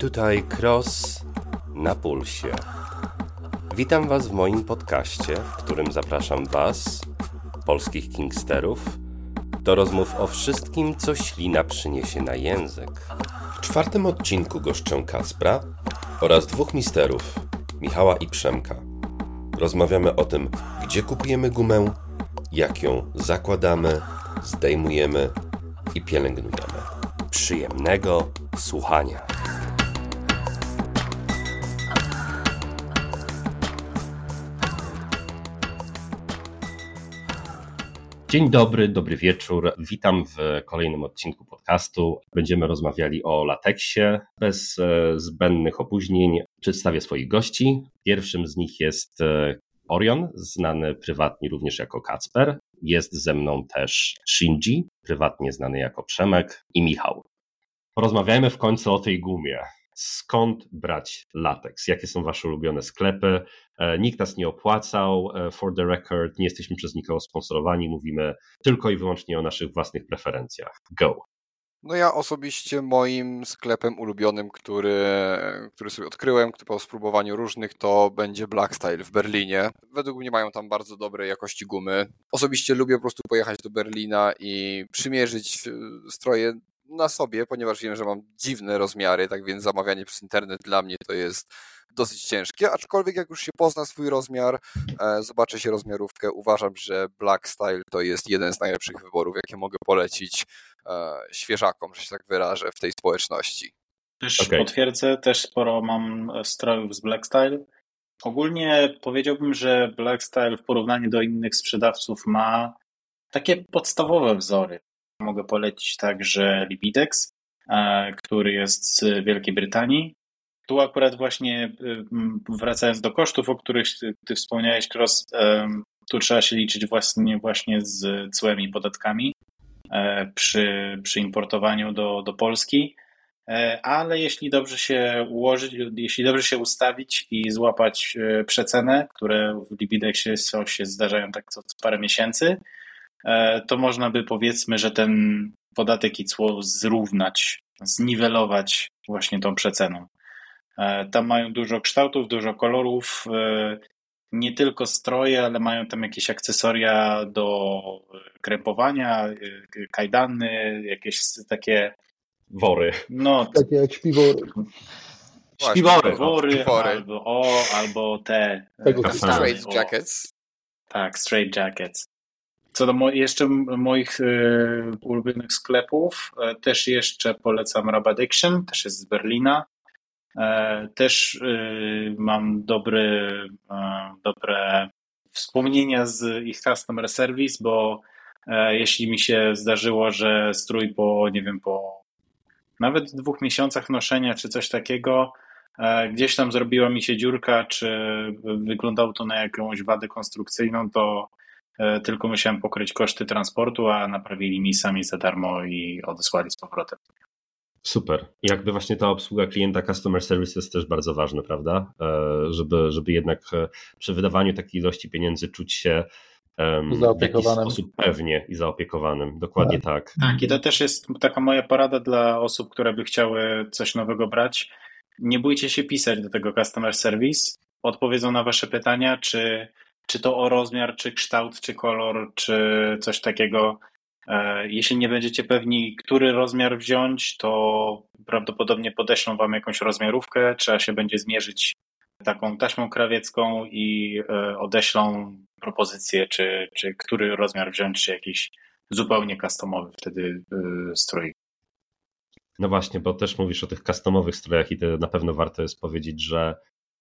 Tutaj Cross na pulsie. Witam Was w moim podcaście, w którym zapraszam Was, polskich kingsterów, do rozmów o wszystkim, co ślina przyniesie na język. W czwartym odcinku goszczę Kacpra oraz dwóch misterów, Michała i Przemka. Rozmawiamy o tym, gdzie kupujemy gumę, jak ją zakładamy, zdejmujemy i pielęgnujemy. Przyjemnego słuchania. Dzień dobry, dobry wieczór. Witam w kolejnym odcinku podcastu. Będziemy rozmawiali o lateksie. Bez e, zbędnych opóźnień przedstawię swoich gości. Pierwszym z nich jest e, Orion, znany prywatnie również jako Kacper. Jest ze mną też Shinji, prywatnie znany jako Przemek i Michał. Porozmawiajmy w końcu o tej gumie. Skąd brać lateks? Jakie są Wasze ulubione sklepy? E, nikt nas nie opłacał, e, for the record, nie jesteśmy przez nikogo sponsorowani, mówimy tylko i wyłącznie o naszych własnych preferencjach. Go! No ja osobiście moim sklepem ulubionym, który, który sobie odkryłem po spróbowaniu różnych, to będzie Black Style w Berlinie. Według mnie mają tam bardzo dobrej jakości gumy. Osobiście lubię po prostu pojechać do Berlina i przymierzyć e, stroje na sobie, ponieważ wiem, że mam dziwne rozmiary, tak więc zamawianie przez internet dla mnie to jest dosyć ciężkie, aczkolwiek jak już się pozna swój rozmiar, e, zobaczy się rozmiarówkę, uważam, że Black Style to jest jeden z najlepszych wyborów, jakie mogę polecić e, świeżakom, że się tak wyrażę, w tej społeczności. Też okay. potwierdzę, też sporo mam strojów z Black Style. Ogólnie powiedziałbym, że Black Style w porównaniu do innych sprzedawców ma takie podstawowe wzory. Mogę polecić także Libidex, e, który jest z Wielkiej Brytanii. Tu akurat właśnie y, wracając do kosztów, o których ty wspomniałeś, Cross, tu trzeba się liczyć właśnie, właśnie z cłymi podatkami e, przy, przy importowaniu do, do Polski. E, ale jeśli dobrze się ułożyć, jeśli dobrze się ustawić i złapać przecenę, które w Libidexie się zdarzają tak co parę miesięcy, E, to można by powiedzmy, że ten podatek i cło zrównać, zniwelować właśnie tą przeceną. E, tam mają dużo kształtów, dużo kolorów, e, nie tylko stroje, ale mają tam jakieś akcesoria do krępowania, kajdany, jakieś takie wory. No, takie jak śpiwory. Śpiwory, wory, albo o, albo te. Tego straight jackets. Tak, straight jackets. Co do mo jeszcze moich y, ulubionych sklepów, y, też jeszcze polecam Rab Addiction, też jest z Berlina. E, też y, mam dobry, dobre wspomnienia z ich customer service, bo jeśli mi się zdarzyło, że strój po, nie wiem, po nawet dwóch miesiącach noszenia czy coś takiego, gdzieś tam zrobiła mi się dziurka, czy wyglądało to na jakąś wadę konstrukcyjną, to E, tylko musiałem pokryć koszty transportu, a naprawili mi sami za darmo i odesłali z powrotem. Super. Jakby właśnie ta obsługa klienta, customer service jest też bardzo ważna, prawda? E, żeby, żeby jednak e, przy wydawaniu takiej ilości pieniędzy czuć się w jakiś sposób pewnie i zaopiekowanym. Dokładnie tak. tak. Tak, i to też jest taka moja porada dla osób, które by chciały coś nowego brać. Nie bójcie się pisać do tego customer service. Odpowiedzą na wasze pytania, czy czy to o rozmiar, czy kształt, czy kolor, czy coś takiego. E, jeśli nie będziecie pewni, który rozmiar wziąć, to prawdopodobnie podeślą Wam jakąś rozmiarówkę. Trzeba się będzie zmierzyć taką taśmą krawiecką i e, odeślą propozycję, czy, czy który rozmiar wziąć, czy jakiś zupełnie customowy wtedy e, strój. No właśnie, bo też mówisz o tych customowych strojach i to na pewno warto jest powiedzieć, że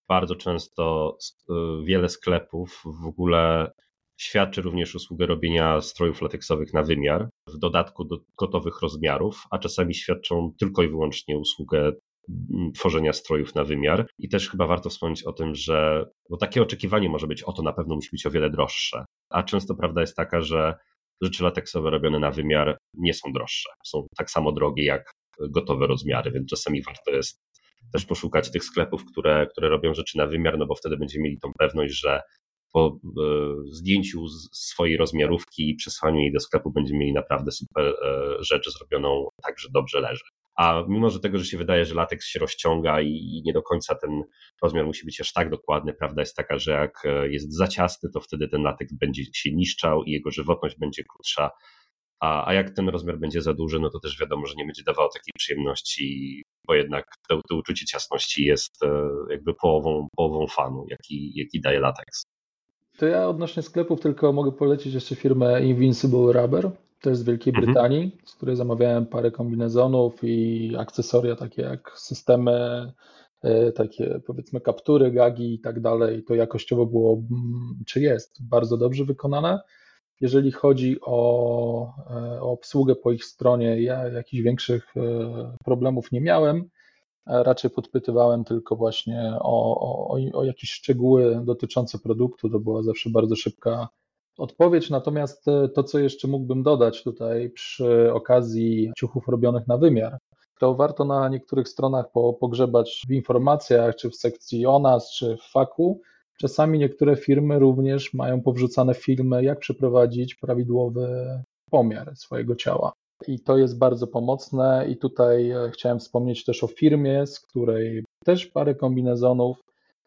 bardzo często y, wiele sklepów w ogóle świadczy również usługę robienia strojów lateksowych na wymiar, w dodatku do gotowych rozmiarów, a czasami świadczą tylko i wyłącznie usługę tworzenia strojów na wymiar. I też chyba warto wspomnieć o tym, że bo takie oczekiwanie może być, o to na pewno musi być o wiele droższe. A często prawda jest taka, że rzeczy lateksowe robione na wymiar nie są droższe. Są tak samo drogie jak gotowe rozmiary, więc czasami warto jest też poszukać tych sklepów, które, które robią rzeczy na wymiar, no bo wtedy będziemy mieli tą pewność, że po e, zdjęciu swojej rozmiarówki i przesłaniu jej do sklepu będziemy mieli naprawdę super e, rzecz zrobioną tak, że dobrze leży. a mimo że tego, że się wydaje, że lateks się rozciąga i nie do końca ten rozmiar musi być aż tak dokładny, prawda jest taka, że jak e, jest za ciasny, to wtedy ten lateks będzie się niszczał i jego żywotność będzie krótsza, a, a jak ten rozmiar będzie za duży, no to też wiadomo, że nie będzie dawało takiej przyjemności, bo jednak to, to uczucie ciasności jest e, jakby połową, połową fanu, jaki, jaki daje lateks. To ja odnośnie sklepów tylko mogę polecić jeszcze firmę Invincible Rubber, to jest z Wielkiej mhm. Brytanii, z której zamawiałem parę kombinezonów i akcesoria takie jak systemy, e, takie powiedzmy kaptury, gagi i tak dalej. To jakościowo było, mm, czy jest, bardzo dobrze wykonane. Jeżeli chodzi o, e, o obsługę po ich stronie, ja jakichś większych e, problemów nie miałem. Raczej podpytywałem tylko właśnie o, o, o jakieś szczegóły dotyczące produktu. To była zawsze bardzo szybka odpowiedź. Natomiast e, to, co jeszcze mógłbym dodać tutaj przy okazji ciuchów robionych na wymiar, to warto na niektórych stronach pogrzebać w informacjach, czy w sekcji o nas, czy w faku. Czasami niektóre firmy również mają powrzucane filmy, jak przeprowadzić prawidłowy pomiar swojego ciała. I to jest bardzo pomocne. I tutaj e, chciałem wspomnieć też o firmie, z której też parę kombinezonów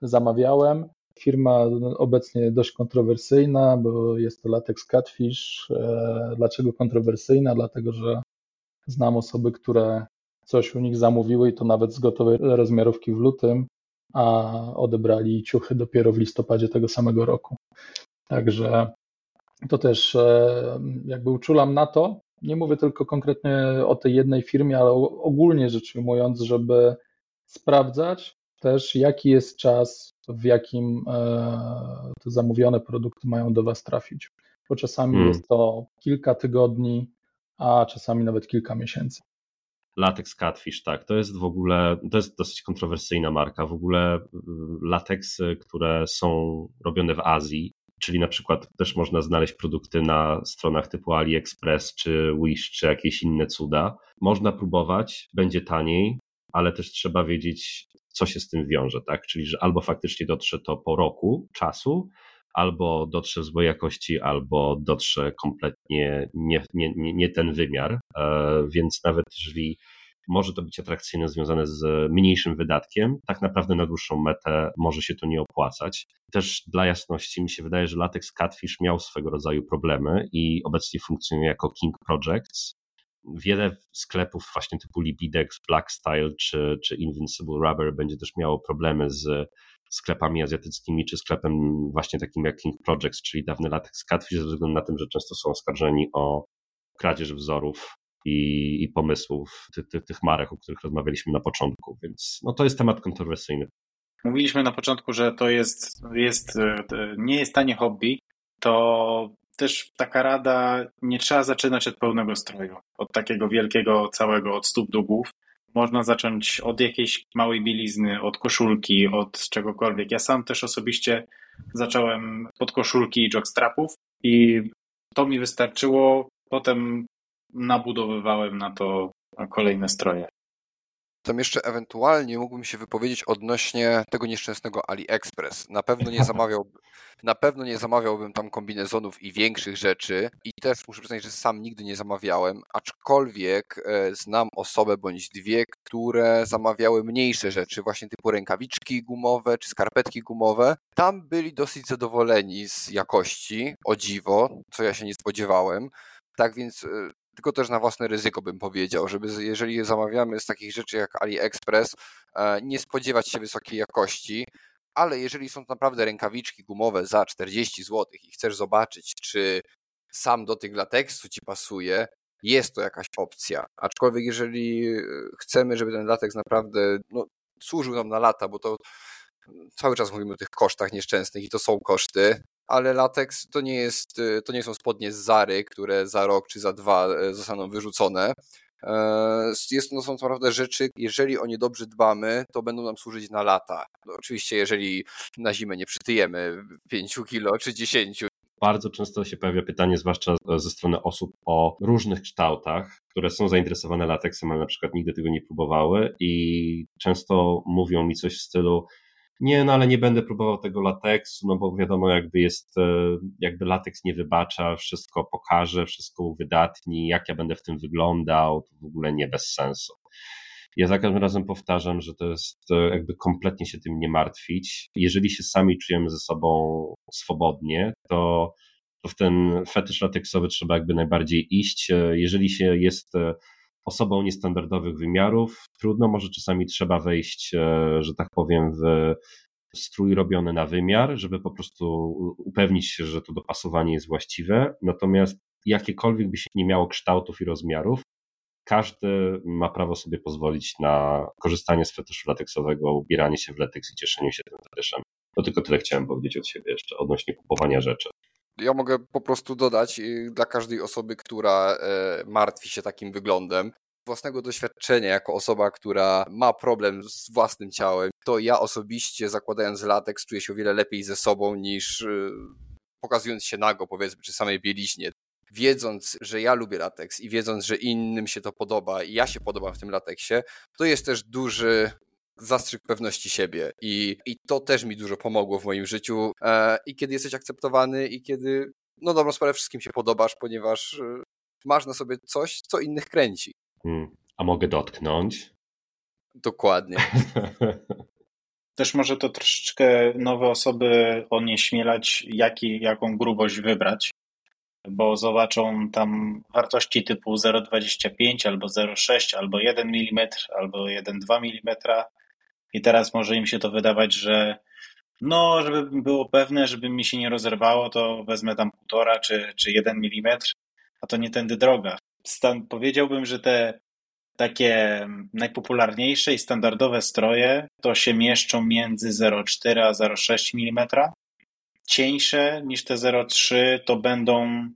zamawiałem. Firma obecnie dość kontrowersyjna, bo jest to latex catfish. E, dlaczego kontrowersyjna? Dlatego, że znam osoby, które coś u nich zamówiły i to nawet z gotowej rozmiarówki w lutym, a odebrali ciuchy dopiero w listopadzie tego samego roku. Także to też e, jakby uczulam na to. Nie mówię tylko konkretnie o tej jednej firmie, ale ogólnie rzecz ujmując, żeby sprawdzać też, jaki jest czas, w jakim e, te zamówione produkty mają do Was trafić. Bo czasami hmm. jest to kilka tygodni, a czasami nawet kilka miesięcy. Latex Catfish, tak, to jest w ogóle, to jest dosyć kontrowersyjna marka. W ogóle y, lateksy, które są robione w Azji, czyli na przykład też można znaleźć produkty na stronach typu AliExpress czy Wish czy jakieś inne cuda. Można próbować, będzie taniej, ale też trzeba wiedzieć, co się z tym wiąże, tak? Czyli, że albo faktycznie dotrze to po roku czasu, albo dotrze złej jakości, albo dotrze kompletnie nie, nie, nie, nie ten wymiar. E, więc nawet jeżeli może to być atrakcyjne związane z mniejszym wydatkiem, tak naprawdę na dłuższą metę może się to nie opłacać. Też dla jasności mi się wydaje, że latex Catfish miał swego rodzaju problemy i obecnie funkcjonuje jako King Projects, wiele sklepów właśnie typu Libidex, Black Style czy, czy Invincible Rubber będzie też miało problemy z sklepami azjatyckimi, czy sklepem właśnie takim jak King Projects, czyli dawny latex Catfish, ze względu na tym, że często są oskarżeni o kradzież wzorów i, i pomysłów ty, ty, tych marek, o których rozmawialiśmy na początku, więc no to jest temat kontrowersyjny. Mówiliśmy na początku, że to jest, jest nie jest tanie hobby, to też taka rada, nie trzeba zaczynać od pełnego stroju, od takiego wielkiego całego, od stóp do głów. Można zacząć od jakiejś małej bielizny, od koszulki, od czegokolwiek. Ja sam też osobiście zacząłem od koszulki i jockstrapów i to mi wystarczyło. Potem nabudowywałem na to kolejne stroje. Tam jeszcze ewentualnie mógłbym się wypowiedzieć odnośnie tego nieszczęsnego AliExpress. Na pewno nie zamawiał, na pewno nie zamawiałbym tam kombinezonów i większych rzeczy i też muszę przyznać, że sam nigdy nie zamawiałem, aczkolwiek e, znam osobę bądź dwie, które zamawiały mniejsze rzeczy, właśnie typu rękawiczki gumowe czy skarpetki gumowe. Tam byli dosyć zadowoleni z jakości, o dziwo, co ja się nie spodziewałem. Tak więc e, tylko też na własne ryzyko bym powiedział, żeby jeżeli zamawiamy z takich rzeczy jak AliExpress, e, nie spodziewać się wysokiej jakości, ale jeżeli są to naprawdę rękawiczki gumowe za 40 zł i chcesz zobaczyć, czy sam dotyk lateksu ci pasuje, jest to jakaś opcja. Aczkolwiek jeżeli e, chcemy, żeby ten lateks naprawdę no, służył nam na lata, bo to cały czas mówimy o tych kosztach nieszczęsnych i to są koszty, ale lateks to nie, jest, y, to nie są spodnie z Zary, które za rok czy za dwa e, zostaną wyrzucone. E, jest, to są naprawdę rzeczy, jeżeli o nie dobrze dbamy, to będą nam służyć na lata. No, oczywiście, jeżeli na zimę nie przytyjemy 5 kilo czy 10. Bardzo często się pojawia pytanie, zwłaszcza ze strony osób o różnych kształtach, które są zainteresowane lateksem, ale na przykład nigdy tego nie próbowały i często mówią mi coś w stylu nie, no ale nie będę próbował tego lateksu, no bo wiadomo, jakby jest, e, jakby lateks nie wybacza, wszystko pokaże, wszystko uwydatni, jak ja będę w tym wyglądał, to w ogóle nie bez sensu. Ja za każdym razem powtarzam, że to jest jakby kompletnie się tym nie martwić. Jeżeli się sami czujemy ze sobą swobodnie, to, to w ten fetysz lateksowy trzeba jakby najbardziej iść. Jeżeli się jest osobą niestandardowych wymiarów, trudno, może czasami trzeba wejść, że tak powiem, w strój robiony na wymiar, żeby po prostu upewnić się, że to dopasowanie jest właściwe. Natomiast jakiekolwiek by się nie miało kształtów i rozmiarów, każdy ma prawo sobie pozwolić na korzystanie z fetyszu lateksowego, ubieranie się w lateks i cieszenie się tym fetyszem. To tylko tyle chciałem powiedzieć od siebie jeszcze odnośnie kupowania rzeczy. Ja mogę po prostu dodać y, dla każdej osoby, która e, martwi się takim wyglądem, własnego doświadczenia jako osoba, która ma problem z własnym ciałem, to ja osobiście zakładając lateks czuję się o wiele lepiej ze sobą niż y, pokazując się nago, powiedzmy, czy samej bieliźnie. Wiedząc, że ja lubię lateks i wiedząc, że innym się to podoba i ja się podobam w tym lateksie, to jest też duży zastrzyk pewności siebie i, i to też mi dużo pomogło w moim życiu e, i kiedy jesteś akceptowany i kiedy, no dobrą sprawę, wszystkim się podobasz, ponieważ e, masz na sobie coś, co innych kręci. Hmm. A mogę dotknąć? Dokładnie. Też może to troszeczkę nowe osoby onieśmielać, jaki, jaką grubość wybrać, bo zobaczą tam wartości typu 0,25 albo 0,6 albo 1 mm albo 1,2 mm i teraz może im się to wydawać, że no, żeby było pewne, żeby mi się nie rozerwało, to wezmę tam półtora czy, czy 1 mm, a to nie tędy droga. Stan, powiedziałbym, że te takie najpopularniejsze i standardowe stroje to się mieszczą między 0,4 a 0,6 mm. Cieńsze niż te 0,3 to będą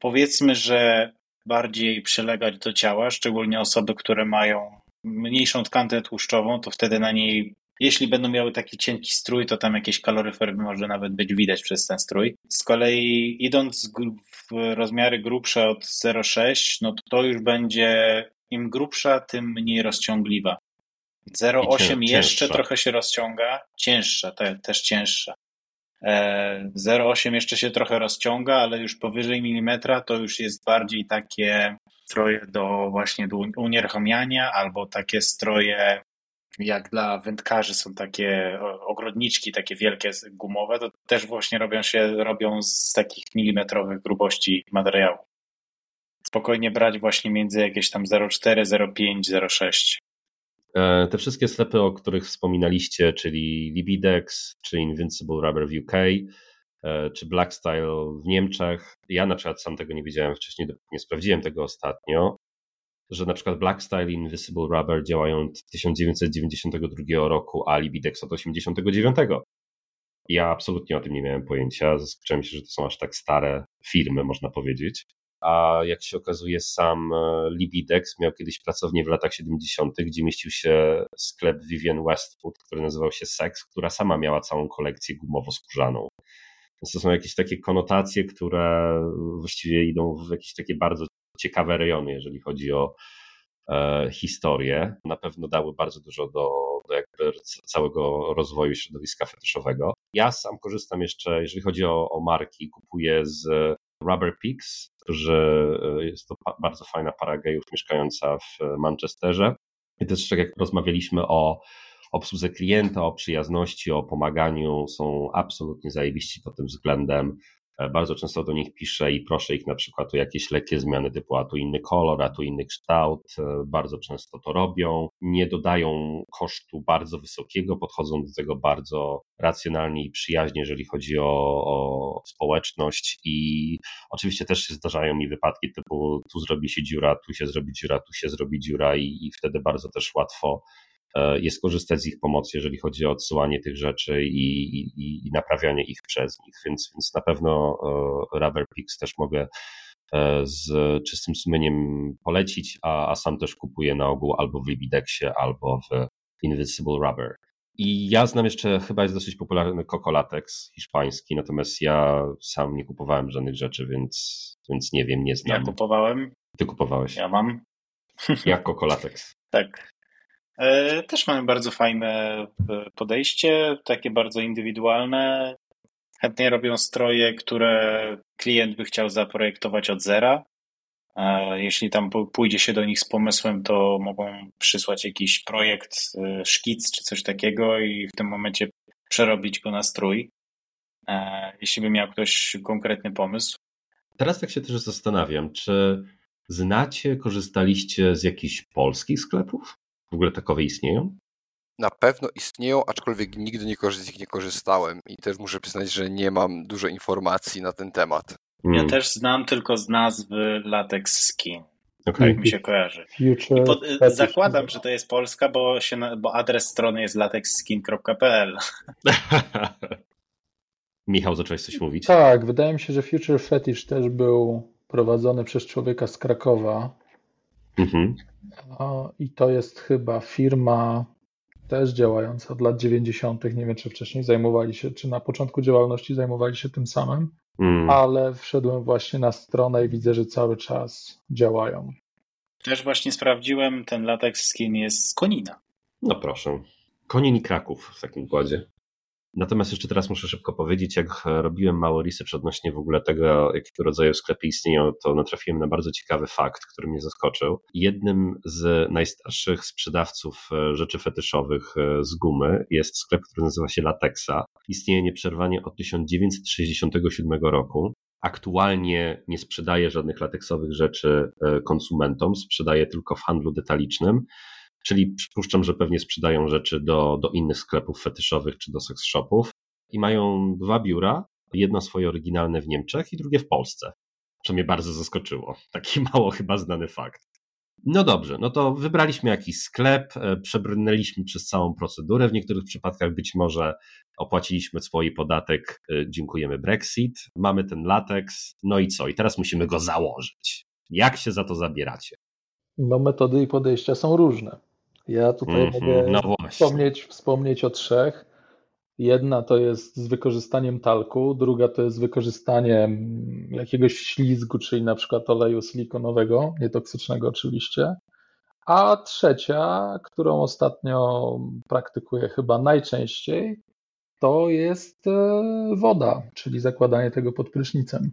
powiedzmy, że bardziej przylegać do ciała, szczególnie osoby, które mają mniejszą tkankę tłuszczową, to wtedy na niej, jeśli będą miały taki cienki strój, to tam jakieś kaloryfery może nawet być widać przez ten strój. Z kolei idąc w rozmiary grubsze od 0,6, no to, to już będzie im grubsza, tym mniej rozciągliwa. 0,8 jeszcze trochę się rozciąga, cięższa, te, też cięższa. 0,8 e, jeszcze się trochę rozciąga, ale już powyżej milimetra to już jest bardziej takie stroje do właśnie do unieruchamiania albo takie stroje jak dla wędkarzy są takie ogrodniczki, takie wielkie gumowe, to też właśnie robią się robią z takich milimetrowych grubości materiału spokojnie brać właśnie między jakieś tam 0,4, 0,5, 0,6. Te wszystkie sklepy, o których wspominaliście, czyli Libidex, czy Invincible Rubber w UK, e, czy Blackstyle w Niemczech. Ja na przykład sam tego nie wiedziałem wcześniej, nie sprawdziłem tego ostatnio, że na przykład Blackstyle i Invisible Rubber działają od 1992 roku, a Libidex od 1989. Ja absolutnie o tym nie miałem pojęcia. Zaskoczyłem się, że to są aż tak stare firmy, można powiedzieć a jak się okazuje sam e, Libidex miał kiedyś pracownię w latach 70., gdzie mieścił się sklep Vivian Westwood, który nazywał się Sex, która sama miała całą kolekcję gumowo-skórzaną. Więc to są jakieś takie konotacje, które właściwie idą w jakieś takie bardzo ciekawe rejony, jeżeli chodzi o e, historię. Na pewno dały bardzo dużo do, do jakby całego rozwoju środowiska fetyszowego. Ja sam korzystam jeszcze, jeżeli chodzi o, o marki, kupuję z Rubber Peaks, którzy e, jest to bardzo fajna para gejów mieszkająca w Manchesterze. I też tak jak rozmawialiśmy o obsłudze klienta, o przyjazności, o pomaganiu, są absolutnie zajebiści pod tym względem. E, bardzo często do nich piszę i proszę ich na przykład o jakieś lekkie zmiany typu a tu inny kolor, a tu inny kształt. E, bardzo często to robią. Nie dodają kosztu bardzo wysokiego, podchodzą do tego bardzo racjonalnie i przyjaźnie, jeżeli chodzi o, o społeczność i oczywiście też się zdarzają mi wypadki typu tu zrobi się dziura, tu się zrobi dziura, tu się zrobi dziura i, i wtedy bardzo też łatwo jest korzystać z ich pomocy, jeżeli chodzi o odsyłanie tych rzeczy i, i, i naprawianie ich przez nich. Więc, więc na pewno e, Rubber Pix też mogę e, z czystym sumieniem polecić, a, a sam też kupuję na ogół albo w Libidexie, albo w Invisible Rubber. I ja znam jeszcze, chyba jest dosyć popularny Coco Latex hiszpański, natomiast ja sam nie kupowałem żadnych rzeczy, więc, więc nie wiem, nie znam. Ja kupowałem. Ty kupowałeś. Ja mam. Jak Coco Latex. tak. E, też mamy bardzo fajne e, podejście, takie bardzo indywidualne. Chętnie robią stroje, które klient by chciał zaprojektować od zera. Jeśli tam pójdzie się do nich z pomysłem, to mogą przysłać jakiś projekt, e, szkic czy coś takiego i w tym momencie przerobić go na strój. E, jeśli by miał ktoś konkretny pomysł. Teraz tak się też zastanawiam, czy znacie, korzystaliście z jakichś polskich sklepów? W ogóle takowe istnieją? Na pewno istnieją, aczkolwiek nigdy nie z nich nie korzystałem i też muszę przyznać, że nie mam dużo informacji na ten temat. Ja hmm. też znam tylko z nazwy Latex Skin. Okay. Tak mi się kojarzy. Pod, zakładam, że to jest Polska, bo, się, bo adres strony jest latexskin.pl. Michał, zacząłeś coś mówić? Tak, wydaje mi się, że Future Fetish też był prowadzony przez człowieka z Krakowa. Mhm. I to jest chyba firma też działająca od lat 90. Nie wiem, czy wcześniej zajmowali się, czy na początku działalności zajmowali się tym samym, mm. ale wszedłem właśnie na stronę i widzę, że cały czas działają. Też właśnie sprawdziłem, ten latex skin jest z Konina. No proszę. Konin i Kraków w takim układzie. Natomiast jeszcze teraz muszę szybko powiedzieć, jak robiłem mały research odnośnie w ogóle tego, jakiego rodzaju sklepy istnieją, to natrafiłem na bardzo ciekawy fakt, który mnie zaskoczył. Jednym z najstarszych sprzedawców e, rzeczy fetyszowych e, z gumy jest sklep, który nazywa się Latexa. Istnieje nieprzerwanie od 1967 roku. Aktualnie nie sprzedaje żadnych lateksowych rzeczy e, konsumentom, sprzedaje tylko w handlu detalicznym. Czyli przypuszczam, że pewnie sprzedają rzeczy do, do innych sklepów fetyszowych czy do sex shopów i mają dwa biura, jedno swoje oryginalne w Niemczech i drugie w Polsce, co mnie bardzo zaskoczyło. Taki mało chyba znany fakt. No dobrze, no to wybraliśmy jakiś sklep, e, przebrnęliśmy przez całą procedurę. W niektórych przypadkach być może opłaciliśmy swój podatek, e, dziękujemy Brexit, mamy ten lateks, no i co? I teraz musimy go założyć. Jak się za to zabieracie? No metody i podejścia są różne. Ja tutaj mm -hmm, mogę no wspomnieć, wspomnieć o trzech. Jedna to jest z wykorzystaniem talku, druga to jest z wykorzystaniem jakiegoś ślizgu, czyli na przykład oleju silikonowego, nietoksycznego oczywiście. A trzecia, którą ostatnio praktykuję chyba najczęściej, to jest e, woda, czyli zakładanie tego pod prysznicem.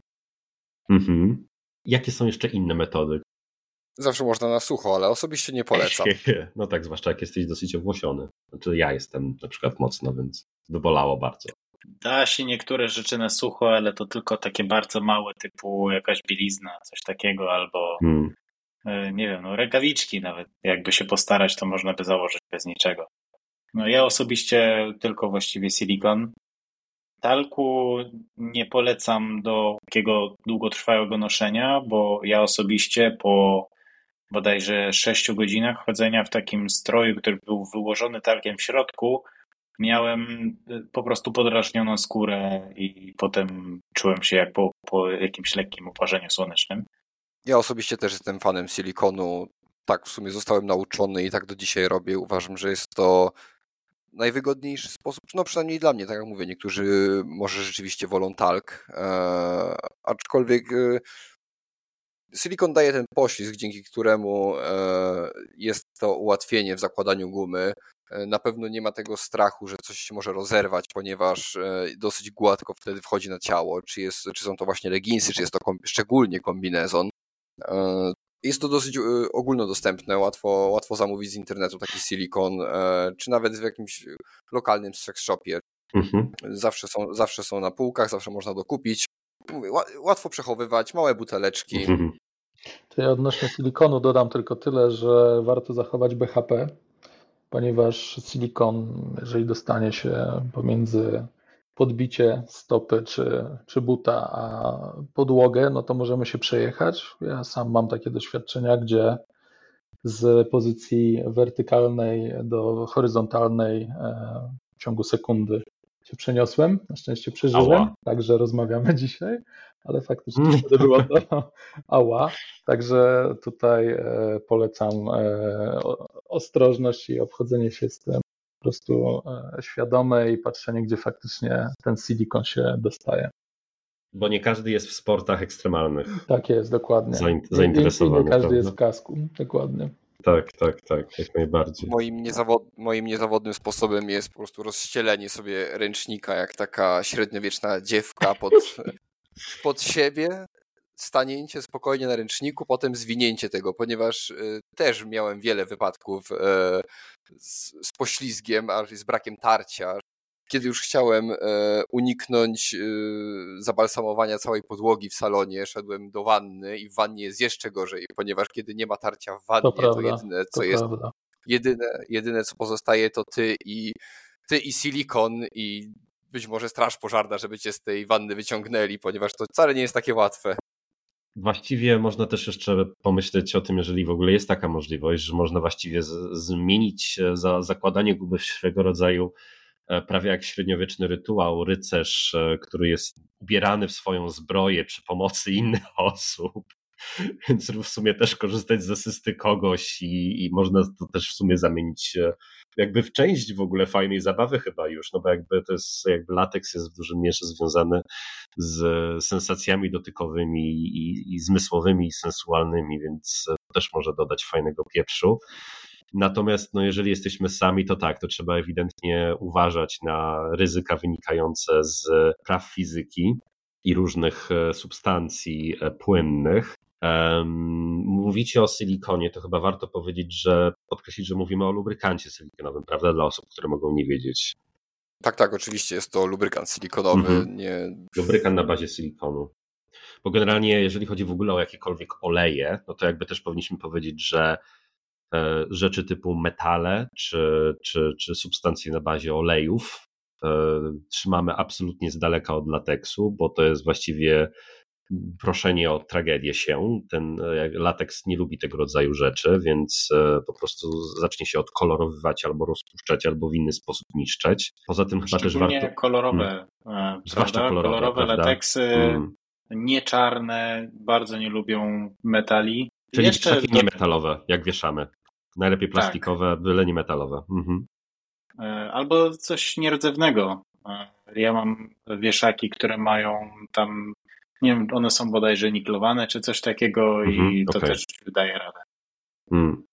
Mhm. Jakie są jeszcze inne metody, Zawsze można na sucho, ale osobiście nie polecam. No tak, zwłaszcza jak jesteś dosyć owłosiony. Znaczy ja jestem na przykład mocno, więc wybolało bardzo. Da się niektóre rzeczy na sucho, ale to tylko takie bardzo małe, typu jakaś bielizna, coś takiego, albo hmm. E, nie wiem, no rękawiczki nawet. Jakby się postarać, to można by założyć bez niczego. No ja osobiście tylko właściwie silikon. Talku nie polecam do takiego długotrwałego noszenia, bo ja osobiście po bodajże 6 godzinach chodzenia w takim stroju, który był wyłożony talkiem w środku, miałem y, po prostu podrażnioną skórę i potem czułem się jak po, po jakimś lekkim oparzeniu słonecznym. Ja osobiście też jestem fanem silikonu. Tak, w sumie zostałem nauczony i tak do dzisiaj robię. Uważam, że jest to najwygodniejszy sposób, no przynajmniej dla mnie, tak jak mówię, niektórzy może rzeczywiście wolą talk, e, aczkolwiek e, Silikon daje ten poślizg, dzięki któremu e, jest to ułatwienie w zakładaniu gumy. E, na pewno nie ma tego strachu, że coś się może rozerwać, ponieważ e, dosyć gładko wtedy wchodzi na ciało. Czy, jest, czy są to właśnie leginsy, czy jest to kom szczególnie kombinezon. Jest to dosyć ogólnodostępne, łatwo, łatwo zamówić z internetu taki silikon, czy nawet w jakimś lokalnym sex shopie. Mhm. Zawsze, są, zawsze są na półkach, zawsze można dokupić. Łatwo przechowywać, małe buteleczki. Mhm. To ja odnośnie silikonu dodam tylko tyle, że warto zachować BHP, ponieważ silikon, jeżeli dostanie się pomiędzy podbicie stopy czy, czy buta, a podłogę, no to możemy się przejechać. Ja sam mam takie doświadczenia, gdzie z pozycji wertykalnej do horyzontalnej e, w ciągu sekundy się przeniosłem. Na szczęście przeżyłem, Ała. także rozmawiamy dzisiaj, ale faktycznie mm. wtedy było to ała. Także tutaj e, polecam e, ostrożność i obchodzenie się z tym po prostu e, świadome i patrzenie, gdzie faktycznie ten silikon się dostaje. Bo nie każdy jest w sportach ekstremalnych. Tak jest, dokładnie. zainteresowany. Nie, nie każdy prawda? jest w kasku, dokładnie. Tak, tak, tak, jak najbardziej. Moim, niezawod... Moim niezawodnym sposobem jest po prostu rozścielenie sobie ręcznika, jak taka średniowieczna dziewka pod, pod siebie, stanięcie spokojnie na ręczniku, potem zwinięcie tego, ponieważ y, też miałem wiele wypadków e, z, z poślizgiem, a z brakiem tarcia. Kiedy już chciałem e, uniknąć y, zabalsamowania całej podłogi w salonie, szedłem do wanny i w wannie jest jeszcze gorzej, ponieważ kiedy nie ma tarcia w wannie, to, prawda, to jedyne co to jest, prawda. jedyne, jedyne co pozostaje to ty i ty i silikon i być może straż pożarna, żeby cię z tej wanny wyciągnęli, ponieważ to wcale nie jest takie łatwe. Właściwie można też jeszcze pomyśleć o tym, jeżeli w ogóle jest taka możliwość, że można właściwie zmienić e, za zakładanie guby w swego rodzaju e, prawie jak średniowieczny rytuał, rycerz, e, który jest ubierany w swoją zbroję przy pomocy innych osób. Więc w sumie też korzystać z asysty kogoś i, i można to też w sumie zamienić jakby w część w ogóle fajnej zabawy chyba już, no bo jakby to jest, jakby lateks jest w dużym mierze związany z sensacjami dotykowymi i, i zmysłowymi i sensualnymi, więc też może dodać fajnego pieprzu. Natomiast no, jeżeli jesteśmy sami, to tak, to trzeba ewidentnie uważać na ryzyka wynikające z praw fizyki i różnych e, substancji e, płynnych. Mówicie o silikonie, to chyba warto powiedzieć, że podkreślić, że mówimy o lubrykancie silikonowym, prawda? Dla osób, które mogą nie wiedzieć. Tak, tak, oczywiście jest to lubrykant silikonowy. Mhm. Nie... Lubrykant na bazie silikonu. Bo generalnie, jeżeli chodzi w ogóle o jakiekolwiek oleje, no to jakby też powinniśmy powiedzieć, że e, rzeczy typu metale czy, czy, czy substancje na bazie olejów e, trzymamy absolutnie z daleka od lateksu, bo to jest właściwie proszenie o tragedię się. Ten e, lateks nie lubi tego rodzaju rzeczy, więc e, po prostu zacznie się odkolorowywać albo rozpuszczać, albo w inny sposób niszczeć. Poza tym chyba też warto... kolorowe, hmm. Zwłaszcza kolorowe, kolorowe lateksy, hmm. nie czarne, bardzo nie lubią metali. Czyli Jeszcze takie niemetalowe, jak wieszamy. Najlepiej tak. plastikowe, tak. byle nie metalowe. Mhm. Albo coś nierdzewnego. Ja mam wieszaki, które mają tam nie wiem, one są bodajże niklowane czy coś takiego i mhm, to okay. też wydaje radę. Hmm.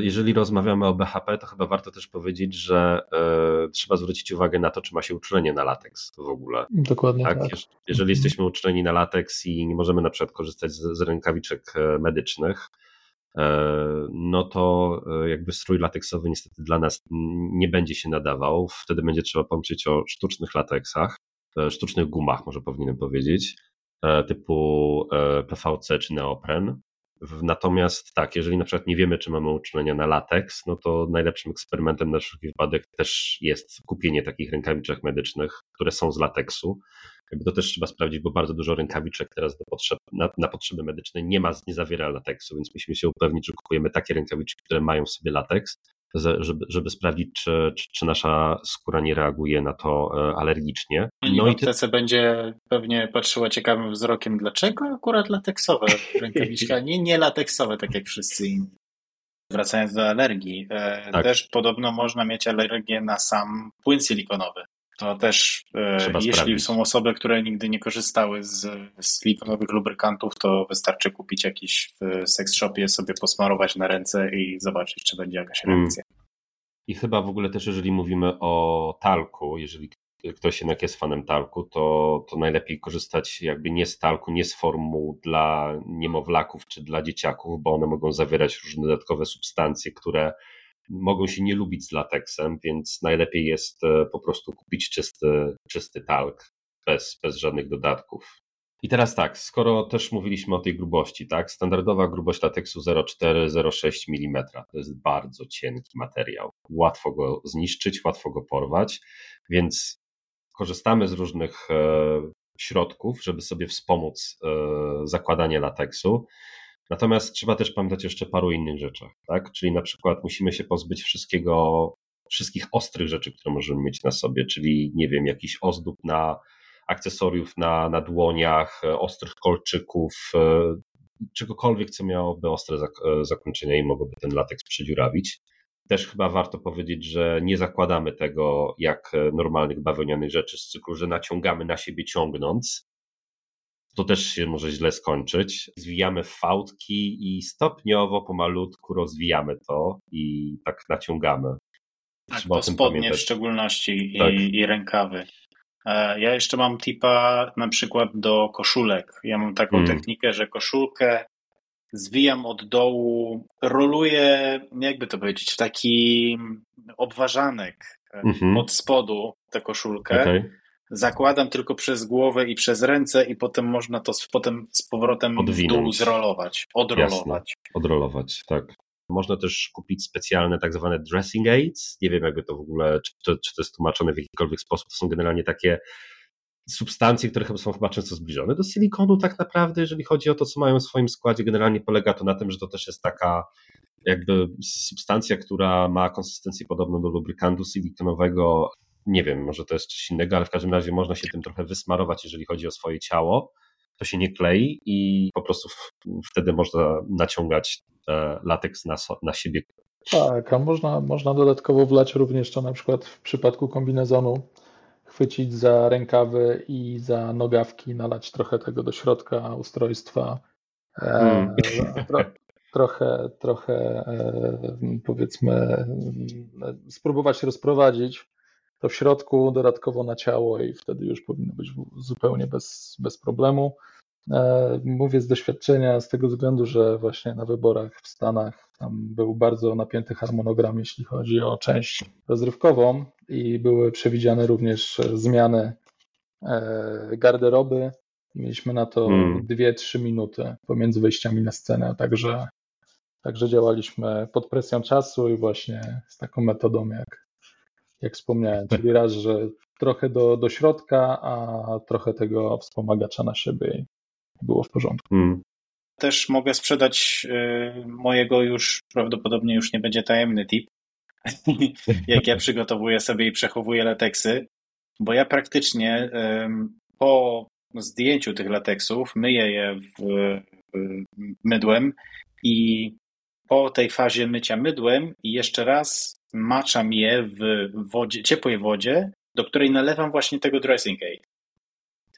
Jeżeli rozmawiamy o BHP, to chyba warto też powiedzieć, że e, trzeba zwrócić uwagę na to, czy ma się uczulenie na lateks w ogóle. Dokładnie tak. tak. Jeżeli mhm. jesteśmy uczuleni na lateks i nie możemy na przykład korzystać z, z rękawiczek e, medycznych, no to jakby strój lateksowy niestety dla nas nie będzie się nadawał. Wtedy będzie trzeba pomyśleć o sztucznych lateksach. E, sztucznych gumach, może powinienem powiedzieć, e, typu e, PVC czy neopren. Natomiast tak, jeżeli na przykład nie wiemy, czy mamy uczulenia na lateks, no to najlepszym eksperymentem na wszelki wypadek też jest kupienie takich rękawiczek medycznych, które są z lateksu. Jakby to też trzeba sprawdzić, bo bardzo dużo rękawiczek teraz potrzeb, na, na potrzeby medyczne nie ma, nie zawiera lateksu, więc musimy się upewnić, że kupujemy takie rękawiczki, które mają w sobie lateks, żeby, żeby sprawdzić, czy, czy, czy, nasza skóra nie reaguje na to e, alergicznie. No w aptece ty... będzie pewnie patrzyła ciekawym wzrokiem, dlaczego akurat lateksowe rękawiczki, a nie, nie lateksowe, tak jak wszyscy inni. Wracając do alergii, e, tak. też podobno można mieć alergię na sam płyn silikonowy. To też, e, Trzeba jeśli są osoby, które nigdy nie korzystały z, z silikonowych lubrykantów, to wystarczy kupić jakiś w seks shopie, sobie posmarować na ręce i zobaczyć, czy będzie jakaś mm. reakcja. I chyba w ogóle też, jeżeli mówimy o talku, jeżeli ktoś jednak jest fanem talku, to, to najlepiej korzystać jakby nie z talku, nie z formuł dla niemowlaków czy dla dzieciaków, bo one mogą zawierać różne dodatkowe substancje, które mogą się nie lubić z lateksem, więc najlepiej jest e, po prostu kupić czysty, czysty talk bez, bez żadnych dodatków. I teraz tak, skoro też mówiliśmy o tej grubości, tak? Standardowa grubość lateksu 0,4-0,6 mm to jest bardzo cienki materiał. Łatwo go zniszczyć, łatwo go porwać, więc korzystamy z różnych e, środków, żeby sobie wspomóc e, zakładanie lateksu. Natomiast trzeba też pamiętać jeszcze paru innych rzeczach, tak? Czyli na przykład musimy się pozbyć wszystkiego, wszystkich ostrych rzeczy, które możemy mieć na sobie, czyli nie wiem, jakiś ozdób na akcesoriów na, na dłoniach, e, ostrych kolczyków, e, czegokolwiek, co miałoby ostre e, zakończenia i mogłoby ten lateks przedziurawić. Też chyba warto powiedzieć, że nie zakładamy tego jak normalnych bawełnianych rzeczy z cyklu, że naciągamy na siebie ciągnąc, to też się może źle skończyć. Zwijamy fałdki i stopniowo, pomalutku rozwijamy to i tak naciągamy. Tak, Trzeba to spodnie pamiętać. w szczególności i, tak. i rękawy. E, ja jeszcze mam tipa na przykład do koszulek. Ja mam taką hmm. technikę, że koszulkę zwijam od dołu, roluję, jakby to powiedzieć, w taki obważanek mm-hmm. od spodu tę koszulkę. Okay. Zakładam tylko przez głowę i przez ręce i potem można to z, potem z powrotem Odwinąć. w dół zrolować, odrolować. Jasne. Odrolować, tak. Można też kupić specjalne tak zwane dressing aids. Nie wiem jakby to w ogóle, czy to, czy to jest tłumaczone w jakikolwiek sposób. To są generalnie takie substancje, które są chyba często zbliżone do silikonu tak naprawdę, jeżeli chodzi o to, co mają w swoim składzie. Generalnie polega to na tym, że to też jest taka jakby substancja, która ma konsystencję podobną do lubrykantu silikonowego. Nie wiem, może to jest coś innego, ale w każdym razie można się tym trochę wysmarować, jeżeli chodzi o swoje ciało. To się nie klei i po prostu wtedy można naciągać e, lateks na, na siebie. Tak, a można, można dodatkowo wlać również to na przykład w przypadku kombinezonu chwycić za rękawy i za nogawki, nalać trochę tego do środka ustrojstwa. E, hmm. Tro, trochę, trochę e, powiedzmy, spróbować rozprowadzić to w środku, dodatkowo na ciało i wtedy już powinno być zupełnie bez, bez problemu. E, mówię z doświadczenia z tego względu, że właśnie na wyborach w Stanach tam był bardzo napięty harmonogram, jeśli chodzi o część rozrywkową i były przewidziane również zmiany e, garderoby. Mieliśmy na to 2-3 hmm. minuty pomiędzy wejściami na scenę, także, także działaliśmy pod presją czasu i właśnie z taką metodą, jak, jak wspomniałem, czyli raz, że trochę do, do środka, a trochę tego wspomagacza na siebie było w porządku. Hmm. Też mogę sprzedać y, mojego już, prawdopodobnie już nie będzie tajemny tip, jak ja przygotowuję sobie i przechowuję lateksy, bo ja praktycznie po zdjęciu tych lateksów myję je w, mydłem i po tej fazie mycia mydłem i jeszcze raz maczam je w wodzie, ciepłej wodzie, do której nalewam właśnie tego dressing aid.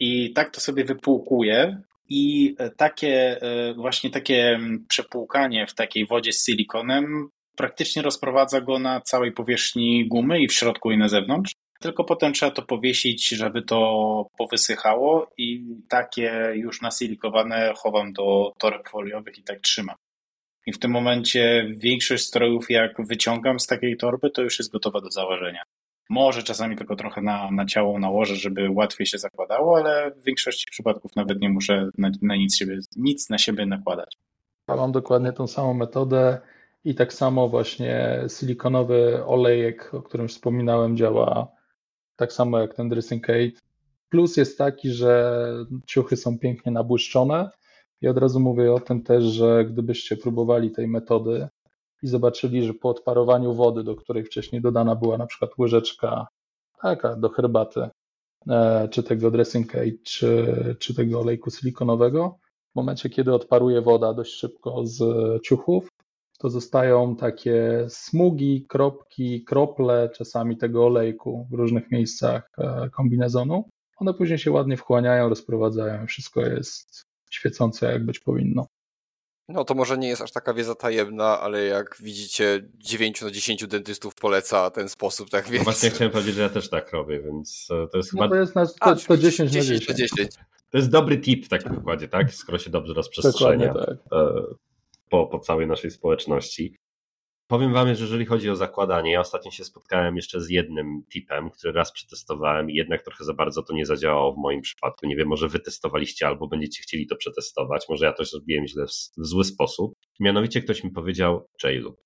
I tak to sobie wypłukuję i takie właśnie takie przepłukanie w takiej wodzie z silikonem praktycznie rozprowadza go na całej powierzchni gumy i w środku i na zewnątrz. Tylko potem trzeba to powiesić, żeby to powysychało i takie już nasilikowane chowam do toreb foliowych i tak trzymam. I w tym momencie większość strojów, jak wyciągam z takiej torby, to już jest gotowa do założenia. Może czasami tylko trochę na, na ciało nałożę, żeby łatwiej się zakładało, ale w większości przypadków nawet nie muszę na, na nic, siebie, nic na siebie nakładać. Ja mam dokładnie tą samą metodę. I tak samo właśnie silikonowy olejek, o którym wspominałem, działa tak samo jak ten dressing aid. Plus jest taki, że ciuchy są pięknie nabłyszczone. I od razu mówię o tym też, że gdybyście próbowali tej metody i zobaczyli, że po odparowaniu wody, do której wcześniej dodana była na przykład łyżeczka taka do herbaty, e, czy tego dressing aid, czy, czy tego olejku silikonowego, w momencie, kiedy odparuje woda dość szybko z ciuchów, to zostają takie smugi, kropki, krople czasami tego olejku w różnych miejscach e, kombinezonu. One później się ładnie wchłaniają, rozprowadzają wszystko jest świecące jak być powinno. No to może nie jest aż taka wiedza tajemna, ale jak widzicie 9 na 10 dentystów poleca ten sposób, tak no więc... No właśnie chciałem powiedzieć, że ja też tak robię, więc e, to jest no chyba... to jest na, to, A, to 10, 10 na 10. 10. To jest dobry tip w takim układzie, tak? Skoro się dobrze rozprzestrzenia. Tak po, po całej naszej społeczności. Powiem Wam, że jeżeli chodzi o zakładanie, ja ostatnio się spotkałem jeszcze z jednym tipem, który raz przetestowałem i jednak trochę za bardzo to nie zadziałało w moim przypadku. Nie wiem, może Wy testowaliście albo będziecie chcieli to przetestować, może ja to zrobiłem źle w, w zły sposób. Mianowicie ktoś mi powiedział JLoop.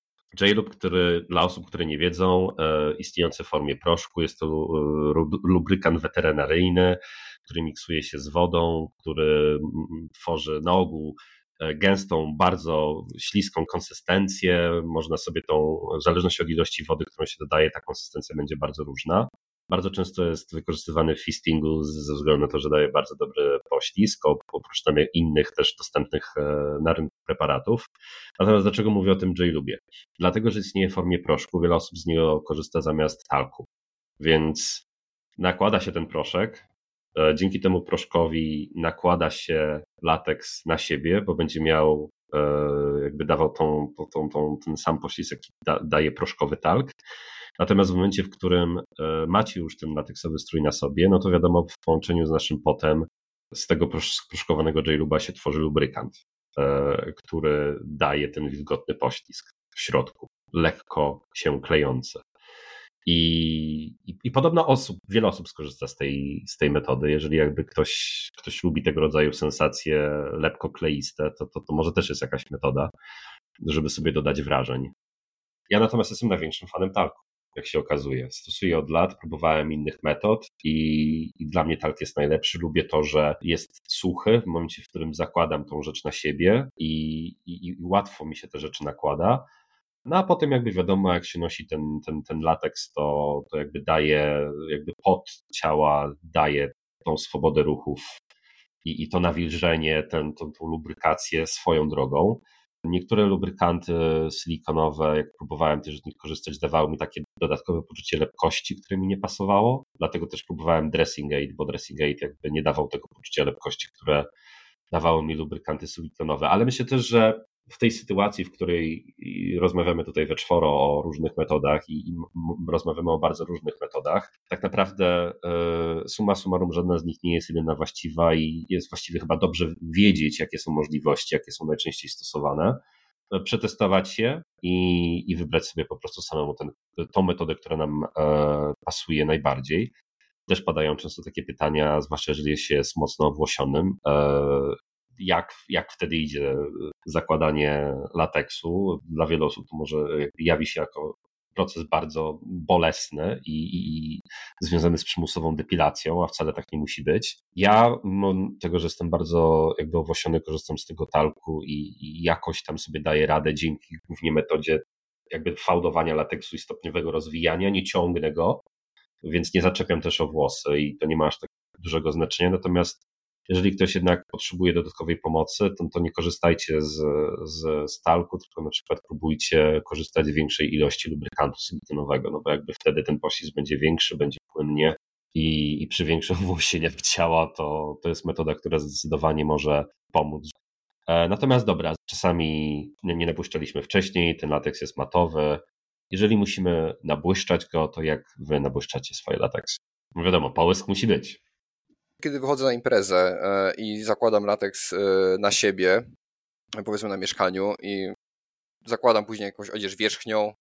JLoop, który dla osób, które nie wiedzą, e, istniejący w formie proszku, jest to e, lubrykant weterynaryjny, który miksuje się z wodą, który tworzy na ogół gęstą, bardzo śliską konsystencję. Można sobie tą, w zależności od ilości wody, którą się dodaje, ta konsystencja będzie bardzo różna. Bardzo często jest wykorzystywany w fistingu ze względu na to, że daje bardzo dobry poślizg, oprócz tam innych też dostępnych e, na rynku preparatów. Natomiast dlaczego mówię o tym J-Lubie? Dlatego, że istnieje w formie proszku, wiele osób z niego korzysta zamiast talku. Więc nakłada się ten proszek, E, dzięki temu proszkowi nakłada się lateks na siebie, bo będzie miał jakby dawał tą, tą, tą, ten sam poślizg, jaki da, daje proszkowy talk. Natomiast w momencie, w którym macie już ten lateksowy strój na sobie, no to wiadomo, w połączeniu z naszym potem z tego proszkowanego JLuba się tworzy lubrykant, który daje ten wilgotny poślizg w środku, lekko się klejący. I, i, I, podobno osób, wiele osób skorzysta z tej, z tej metody. Jeżeli jakby ktoś, ktoś lubi tego rodzaju sensacje lepko kleiste, to, to, to może też jest jakaś metoda, żeby sobie dodać wrażeń. Ja natomiast jestem największym fanem talku, jak się okazuje. Stosuję od lat, próbowałem innych metod i, i dla mnie talk jest najlepszy. Lubię to, że jest suchy w momencie, w którym zakładam tą rzecz na siebie i, i, i łatwo mi się te rzeczy nakłada no a potem jakby wiadomo, jak się nosi ten, ten, ten lateks, to, to jakby daje, jakby pod ciała daje tą swobodę ruchów i, i to nawilżenie, ten, tą, tą lubrykację swoją drogą. Niektóre lubrykanty silikonowe, jak próbowałem też z nich korzystać, dawały mi takie dodatkowe poczucie lepkości, które mi nie pasowało. Dlatego też próbowałem Dressing Aid, bo Dressing Aid jakby nie dawał tego poczucia lepkości, które dawały mi lubrykanty silikonowe. Ale myślę też, że w tej sytuacji, w której rozmawiamy tutaj we czworo o różnych metodach i, rozmawiamy o bardzo różnych metodach, tak naprawdę y, summa summarum żadna z nich nie jest jedyna właściwa i jest właściwie chyba dobrze wiedzieć, jakie są możliwości, jakie są najczęściej stosowane, e, przetestować je i, i wybrać sobie po prostu samemu ten, tą metodę, która nam e, pasuje najbardziej. Też padają często takie pytania, zwłaszcza jeżeli się jest mocno owłosionym, jak, jak wtedy idzie zakładanie lateksu. Dla wielu osób to może jawi się jako proces bardzo bolesny i, i, związany z przymusową depilacją, a wcale tak nie musi być. Ja, mimo tego, że jestem bardzo jakby owłosiony, korzystam z tego talku i, i jakoś tam sobie daję radę dzięki głównie metodzie jakby fałdowania lateksu i stopniowego rozwijania, nie ciągnę go, więc nie zaczepiam też o włosy i to nie ma aż tak dużego znaczenia, natomiast jeżeli ktoś jednak potrzebuje dodatkowej pomocy, to, to nie korzystajcie z, z stalku, tylko na przykład próbujcie korzystać z większej ilości lubrykantu silikonowego, no bo jakby wtedy ten poślizg będzie większy, będzie płynnie i, i przy większym włosieniu ciała to, to jest metoda, która zdecydowanie może pomóc. E, natomiast dobra, czasami nie, nie nabłyszczaliśmy wcześniej, ten lateks jest matowy. Jeżeli musimy nabłyszczać go, to jak wy nabłyszczacie swoje lateks? No wiadomo, połysk musi być kiedy wychodzę na imprezę e, i zakładam lateks e, na siebie, powiedzmy na mieszkaniu i zakładam później jakąś odzież wierzchnią,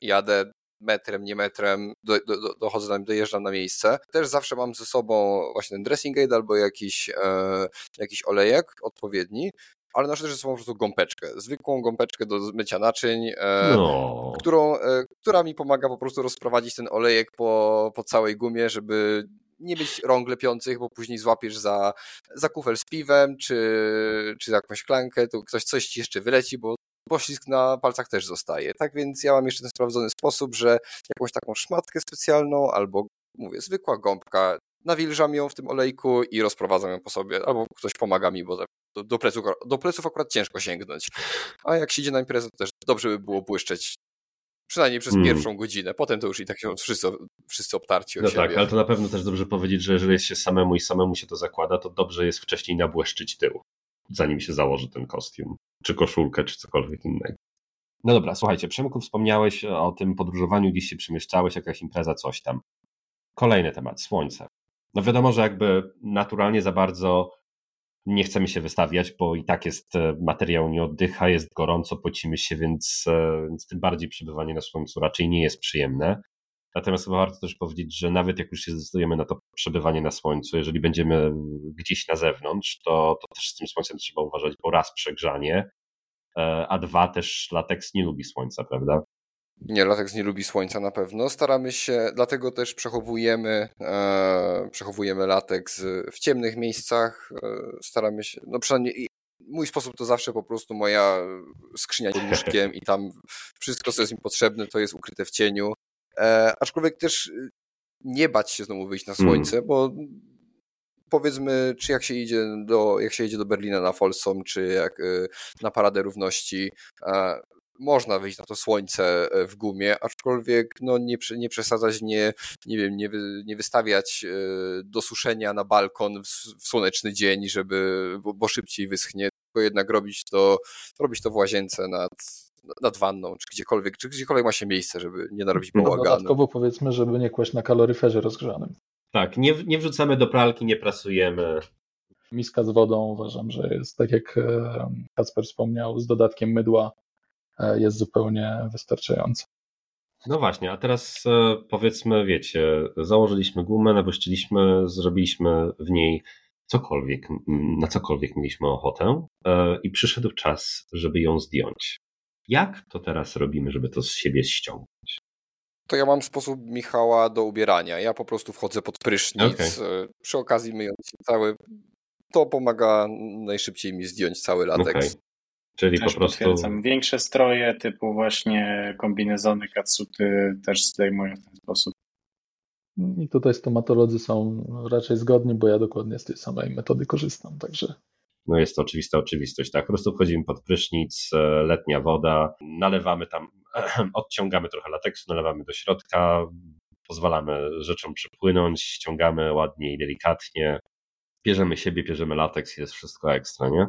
jadę metrem, nie metrem, do, do, dochodzę, dojeżdżam na miejsce. Też zawsze mam ze sobą właśnie ten dressing aid albo jakiś, e, jakiś olejek odpowiedni, ale noszę też ze sobą po prostu gąbeczkę, zwykłą gąbeczkę do mycia naczyń, e, no. którą, e, która mi pomaga po prostu rozprowadzić ten olejek po, po całej gumie, żeby nie być rąk lepiących, bo później złapiesz za, za kufel z piwem, czy, czy za jakąś klankę, to ktoś coś ci jeszcze wyleci, bo poślizg na palcach też zostaje. Tak więc ja mam jeszcze ten sprawdzony sposób, że jakąś taką szmatkę specjalną albo mówię, zwykła gąbka, nawilżam ją w tym olejku i rozprowadzam ją po sobie, albo ktoś pomaga mi, bo do, do, pleców, do pleców akurat ciężko sięgnąć. A jak się idzie na imprezę, to też dobrze by było błyszczeć Przynajmniej przez hmm. pierwszą godzinę. Potem to już i tak się wszyscy, wszyscy obtarci o no siebie. tak, ale to na pewno też dobrze powiedzieć, że jeżeli jest się samemu i samemu się to zakłada, to dobrze jest wcześniej nabłeszczyć tył, zanim się założy ten kostium, czy koszulkę, czy cokolwiek innego. No dobra, słuchajcie, Przemku, wspomniałeś o tym podróżowaniu, gdzieś się przemieszczałeś, jakaś impreza, coś tam. Kolejny temat, słońce. No wiadomo, że jakby naturalnie za bardzo nie chcemy się wystawiać, bo i tak jest e, materiał nie oddycha, jest gorąco, pocimy się, więc, e, więc tym bardziej przebywanie na słońcu raczej nie jest przyjemne. Natomiast chyba warto też powiedzieć, że nawet jak już się zdecydujemy na to przebywanie na słońcu, jeżeli będziemy gdzieś na zewnątrz, to, to też z tym słońcem trzeba uważać, bo raz przegrzanie, e, a dwa też lateks nie lubi słońca, prawda? Nie, lateks nie lubi słońca na pewno. Staramy się, dlatego też przechowujemy, e, przechowujemy lateks w ciemnych miejscach. E, staramy się, no przynajmniej mój sposób to zawsze po prostu moja skrzynia pod łóżkiem i tam wszystko, co jest mi potrzebne, to jest ukryte w cieniu. E, aczkolwiek też nie bać się znowu wyjść na słońce, hmm. bo powiedzmy, czy jak się idzie do, jak się idzie do Berlina na Folsom, czy jak e, na Paradę Równości, e, można wyjść na to słońce e, w gumie, aczkolwiek no, nie, nie przesadzać, nie, nie wiem, nie, nie wystawiać e, do suszenia na balkon w, w słoneczny dzień, żeby, bo, bo, szybciej wyschnie. tylko jednak robić to, robić to w łazience nad, nad wanną, czy gdziekolwiek, czy gdziekolwiek ma się miejsce, żeby nie narobić no, bałaganu. Dodatkowo powiedzmy, żeby nie kłaść na kaloryferze rozgrzanym. Tak, nie, nie wrzucamy do pralki, nie prasujemy. Miska z wodą uważam, że jest, tak jak e, Kacper wspomniał, z dodatkiem mydła jest zupełnie wystarczająca. No właśnie, a teraz e, powiedzmy, wiecie, założyliśmy gumę, nabłyszczyliśmy, zrobiliśmy w niej cokolwiek, na cokolwiek mieliśmy ochotę i przyszedł czas, żeby ją zdjąć. Jak to teraz robimy, żeby to z siebie ściągnąć? To ja mam sposób Michała do ubierania. Ja po prostu wchodzę pod prysznic, okay. przy okazji myjąc się cały. To pomaga najszybciej mi zdjąć cały latek. Okay. Czyli też po prostu. Potwierdzam. Większe stroje typu właśnie kombinezony, katsuty też zdejmuję w ten sposób. I tutaj stomatolodzy są raczej zgodni, bo ja dokładnie z tej samej metody korzystam, także. No jest to oczywista oczywistość, tak? Po prostu wchodzimy pod prysznic, e, letnia woda, nalewamy tam, odciągamy trochę lateksu, nalewamy do środka, pozwalamy rzeczom przypłynąć, ściągamy ładnie i delikatnie, bierzemy siebie, bierzemy lateks i jest wszystko ekstra, nie?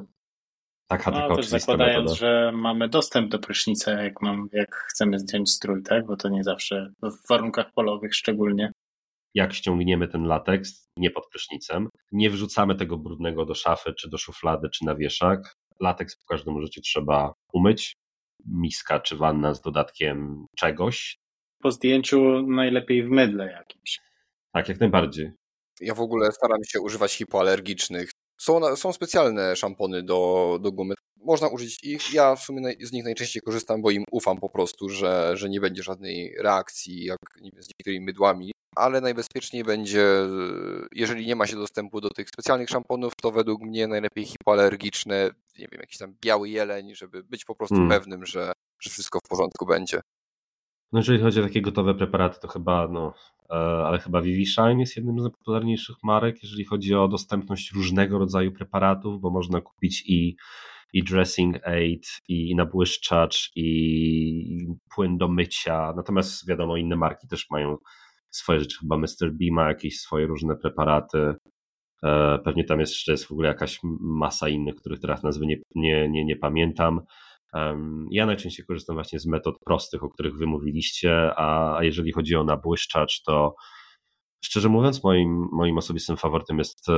Taka no, tylko też zakładając, metoda. że mamy dostęp do prysznica, jak, mam, jak chcemy zdjąć strój, tak? Bo to nie zawsze, w warunkach polowych szczególnie. Jak ściągniemy ten lateks, nie pod prysznicem, nie wrzucamy tego brudnego do szafy, czy do szuflady, czy na wieszak. Lateks po każdym użyciu trzeba umyć. Miska czy wanna z dodatkiem czegoś. Po zdjęciu najlepiej w mydle jakimś. Tak, jak najbardziej. Ja w ogóle staram się używać hipoalergicznych. Są, są specjalne szampony do, do gumy. Można użyć ich. Ja w sumie z nich najczęściej korzystam, bo im ufam po prostu, że, że nie będzie żadnej reakcji jak z niektórymi mydłami. Ale najbezpieczniej będzie, jeżeli nie ma się dostępu do tych specjalnych szamponów, to według mnie najlepiej hipoalergiczne, nie wiem, jakiś tam biały jeleń, żeby być po prostu hmm. pewnym, że, że wszystko w porządku będzie. No jeżeli chodzi o takie gotowe preparaty, to chyba, no, ale chyba Vivishine jest jednym z najpopularniejszych marek, jeżeli chodzi o dostępność różnego rodzaju preparatów, bo można kupić i, i dressing aid, i nabłyszczacz, i płyn do mycia, natomiast wiadomo, inne marki też mają swoje rzeczy, chyba Mr. B ma jakieś swoje różne preparaty, e, pewnie tam jeszcze jest w ogóle jakaś masa innych, których teraz nazwy nie, nie, nie, nie pamiętam, ja najczęściej korzystam właśnie z metod prostych, o których wy mówiliście, a jeżeli chodzi o nabłyszczacz, to szczerze mówiąc, moim, moim osobistym faworytem jest e,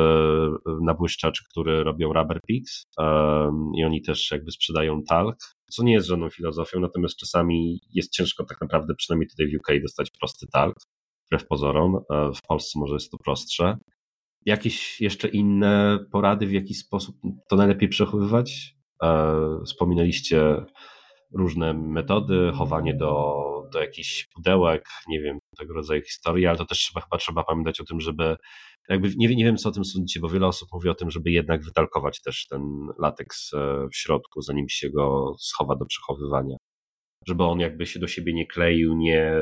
nabłyszczacz, który robią Rubber Peaks i oni też jakby sprzedają talk, co nie jest żadną filozofią, natomiast czasami jest ciężko tak naprawdę, przynajmniej tutaj w UK, dostać prosty talk, wbrew pozorom. E, w Polsce może jest to prostsze. Jakieś jeszcze inne porady, w jaki sposób to najlepiej przechowywać? E, wspominaliście różne metody, chowanie do, do jakichś pudełek, nie wiem, tego rodzaju historii, ale to też chyba trzeba pamiętać o tym, żeby jakby, nie, nie wiem co o tym sądzicie, bo wiele osób mówi o tym, żeby jednak wytalkować też ten lateks e, w środku, zanim się go schowa do przechowywania żeby on jakby się do siebie nie kleił, nie,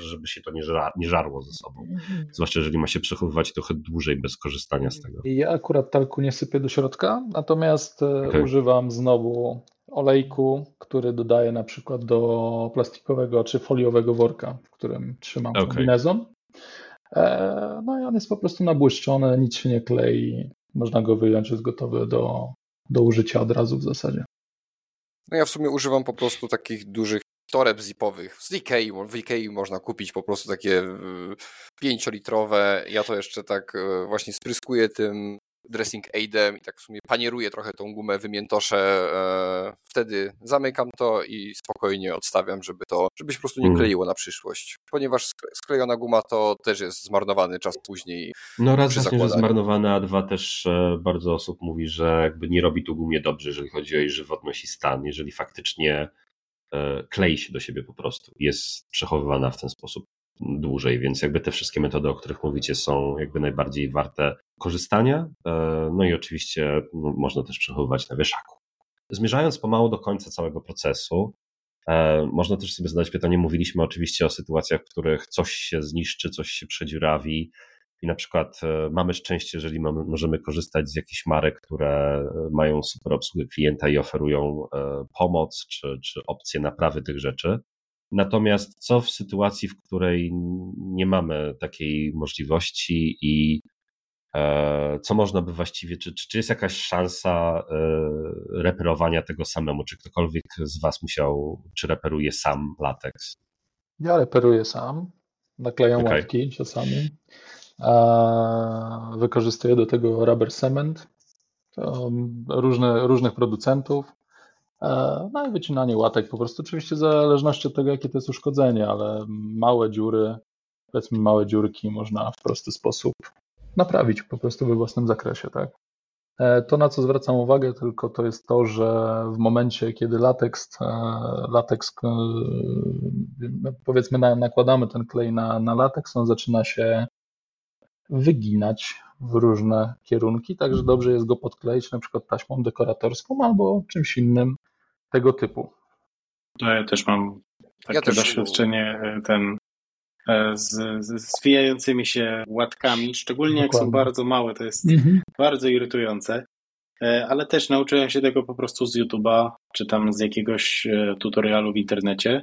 żeby się to nie, żar, nie żarło ze sobą. Mhm. Zwłaszcza jeżeli ma się przechowywać trochę dłużej bez korzystania z tego. Ja akurat talku nie sypię do środka, natomiast e, okay. używam znowu olejku, który dodaję na przykład do plastikowego czy foliowego worka, w którym trzymam okay. kombinezon. E, no i on jest po prostu nabłyszczony, nic się nie klei. Można go wyjąć, jest gotowy do, do użycia od razu w zasadzie. No ja w sumie używam po prostu takich dużych toreb zipowych. Z Ikei, w Ikei można kupić po prostu takie 5-litrowe. Ja to jeszcze tak e, właśnie spryskuję tym dressing aidem i tak w sumie panieruję trochę tą gumę, wymiętoszę, e, wtedy zamykam to i spokojnie odstawiam, żeby to, żeby się po prostu nie mhm. kleiło na przyszłość. Ponieważ sklejona guma to też jest zmarnowany czas później. No raz właśnie, że zmarnowane, a dwa też e, bardzo osób mówi, że jakby nie robi tu gumie dobrze, jeżeli chodzi o jej żywotność i stan, jeżeli faktycznie E, klei się do siebie po prostu. Jest przechowywana w ten sposób dłużej, więc jakby te wszystkie metody, o których mówicie, są jakby najbardziej warte korzystania. E, no i oczywiście no, można też przechowywać na wieszaku. Zmierzając pomału do końca całego procesu, e, można też sobie zadać pytanie, mówiliśmy oczywiście o sytuacjach, w których coś się zniszczy, coś się przedziurawi, i na przykład e, mamy szczęście, jeżeli mamy, możemy korzystać z jakichś marek, które mają super obsługę klienta i oferują e, pomoc czy, czy opcję naprawy tych rzeczy. Natomiast co w sytuacji, w której nie mamy takiej możliwości i E, co można by właściwie, czy, czy, jest jakaś szansa e, reperowania tego samemu? Czy ktokolwiek z Was musiał, czy reperuje sam lateks? Ja reperuję sam, naklejam okay. łatki czasami. Wykorzystuję do tego rubber cement, różne, różnych producentów. E, no i wycinanie łatek po prostu, oczywiście w zależności od tego, jakie to jest uszkodzenie, ale małe dziury, powiedzmy małe dziurki można w prosty sposób naprawić po prostu we własnym zakresie, tak. E, to, na co zwracam uwagę, tylko to jest to, że w momencie, kiedy lateks, e, lateks powiedzmy, nakładamy ten klej na, na lateks, on zaczyna się wyginać w różne kierunki, także dobrze jest go podkleić na przykład taśmą dekoratorską albo czymś innym tego typu. No ja też mam takie ja też doświadczenie e, ten e, z, z zwijającymi się łatkami, szczególnie Dokładnie. jak są bardzo małe, to jest mhm. bardzo irytujące. E, ale też nauczyłem się tego po prostu z YouTube'a, czy tam z jakiegoś tutorialu w internecie.